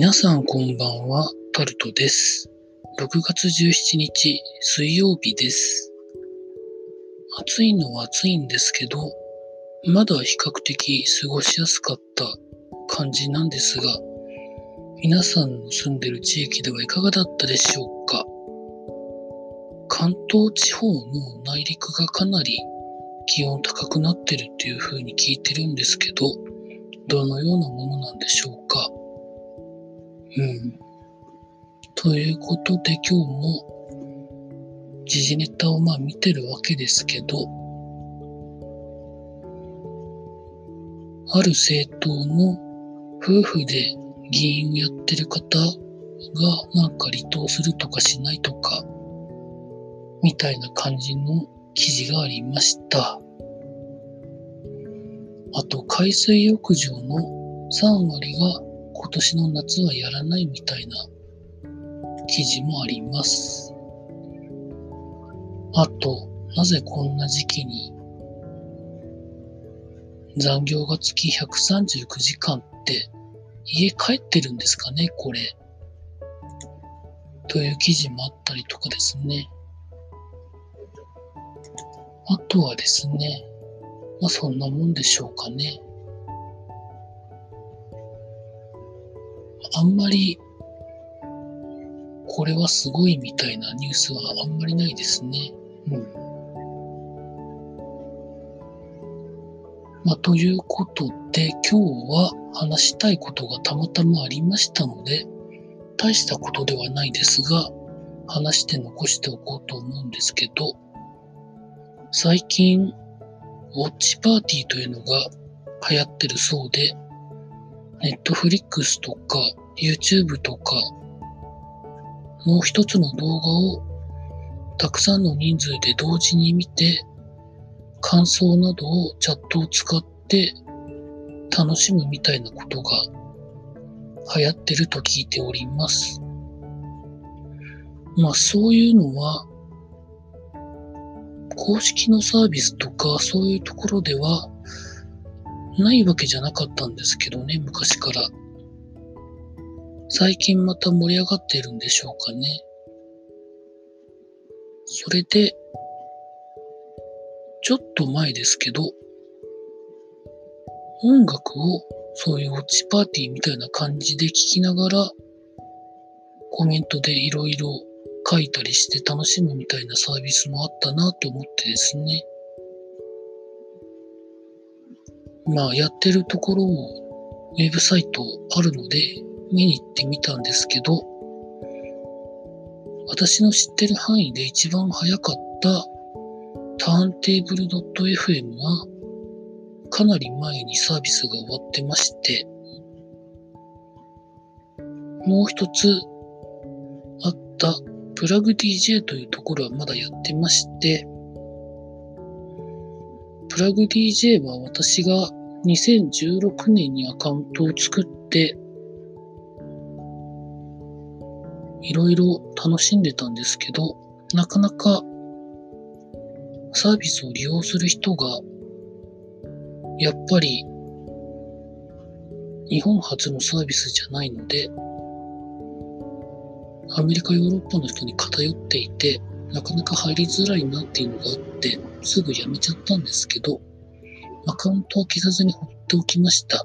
皆さんこんばんは、タルトです。6月17日、水曜日です。暑いのは暑いんですけど、まだ比較的過ごしやすかった感じなんですが、皆さんの住んでる地域ではいかがだったでしょうか？関東地方の内陸がかなり気温高くなってるっていう風に聞いてるんですけど、どのようなものなんでしょうか？うん。ということで今日も時事ネタをまあ見てるわけですけど、ある政党の夫婦で議員をやってる方がなんか離党するとかしないとか、みたいな感じの記事がありました。あと、海水浴場の3割が年の夏はやらないみたいな記事もあります。あと、なぜこんな時期に残業が月139時間って家帰ってるんですかね、これ。という記事もあったりとかですね。あとはですね、まあそんなもんでしょうかね。あんまり、これはすごいみたいなニュースはあんまりないですね。うん。まあ、ということで、今日は話したいことがたまたまありましたので、大したことではないですが、話して残しておこうと思うんですけど、最近、ウォッチパーティーというのが流行ってるそうで、ネットフリックスとか YouTube とかの一つの動画をたくさんの人数で同時に見て感想などをチャットを使って楽しむみたいなことが流行ってると聞いております。まあそういうのは公式のサービスとかそういうところではないわけじゃなかったんですけどね、昔から。最近また盛り上がってるんでしょうかね。それで、ちょっと前ですけど、音楽をそういうウォッチパーティーみたいな感じで聞きながら、コメントでいろいろ書いたりして楽しむみたいなサービスもあったなと思ってですね。まあ、やってるところも、ウェブサイトあるので、見に行ってみたんですけど、私の知ってる範囲で一番早かったターンテーブル .fm は、かなり前にサービスが終わってまして、もう一つあったプラグ DJ というところはまだやってまして、プラグ DJ は私が2016年にアカウントを作って、いろいろ楽しんでたんですけど、なかなかサービスを利用する人が、やっぱり日本初のサービスじゃないので、アメリカ、ヨーロッパの人に偏っていて、なかなか入りづらいなっていうのがあって、すぐやめちゃったんですけど、アカウントは消さずに放っておきました。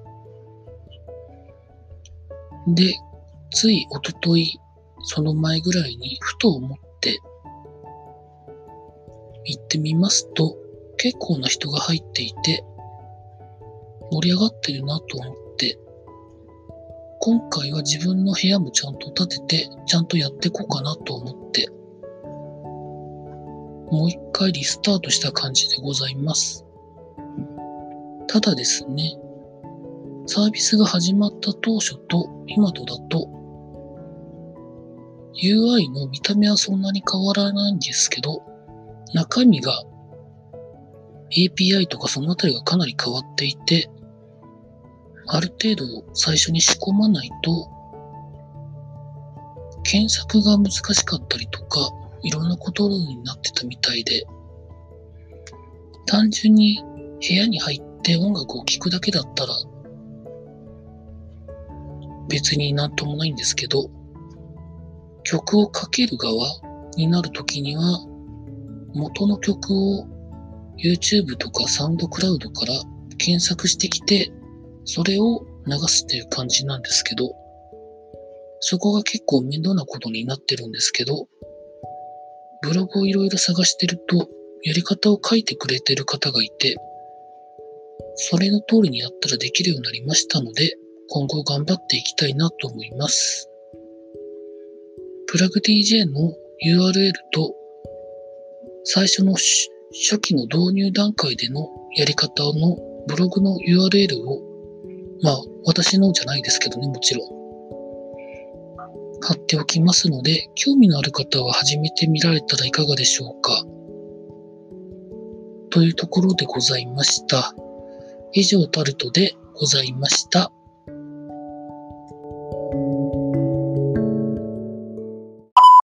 で、つい一昨日その前ぐらいにふと思って行ってみますと、結構な人が入っていて、盛り上がってるなと思って、今回は自分の部屋もちゃんと立てて、ちゃんとやっていこうかなと思って、もう一回リスタートした感じでございます。ただですね、サービスが始まった当初と今とだと、UI の見た目はそんなに変わらないんですけど、中身が API とかそのあたりがかなり変わっていて、ある程度最初に仕込まないと、検索が難しかったりとか、いろんなことになってたみたいで、単純に部屋に入って音楽を聴くだけだったら、別になんともないんですけど、曲をかける側になるときには、元の曲を YouTube とかサウンドクラウドから検索してきて、それを流すっていう感じなんですけど、そこが結構面倒なことになってるんですけど、ブログをいろいろ探してると、やり方を書いてくれてる方がいて、それの通りにやったらできるようになりましたので、今後頑張っていきたいなと思います。プラグ DJ の URL と最初の初期の導入段階でのやり方のブログの URL を、まあ私のじゃないですけどね、もちろん。貼っておきますので、興味のある方は始めてみられたらいかがでしょうか。というところでございました。以上タルトでございました。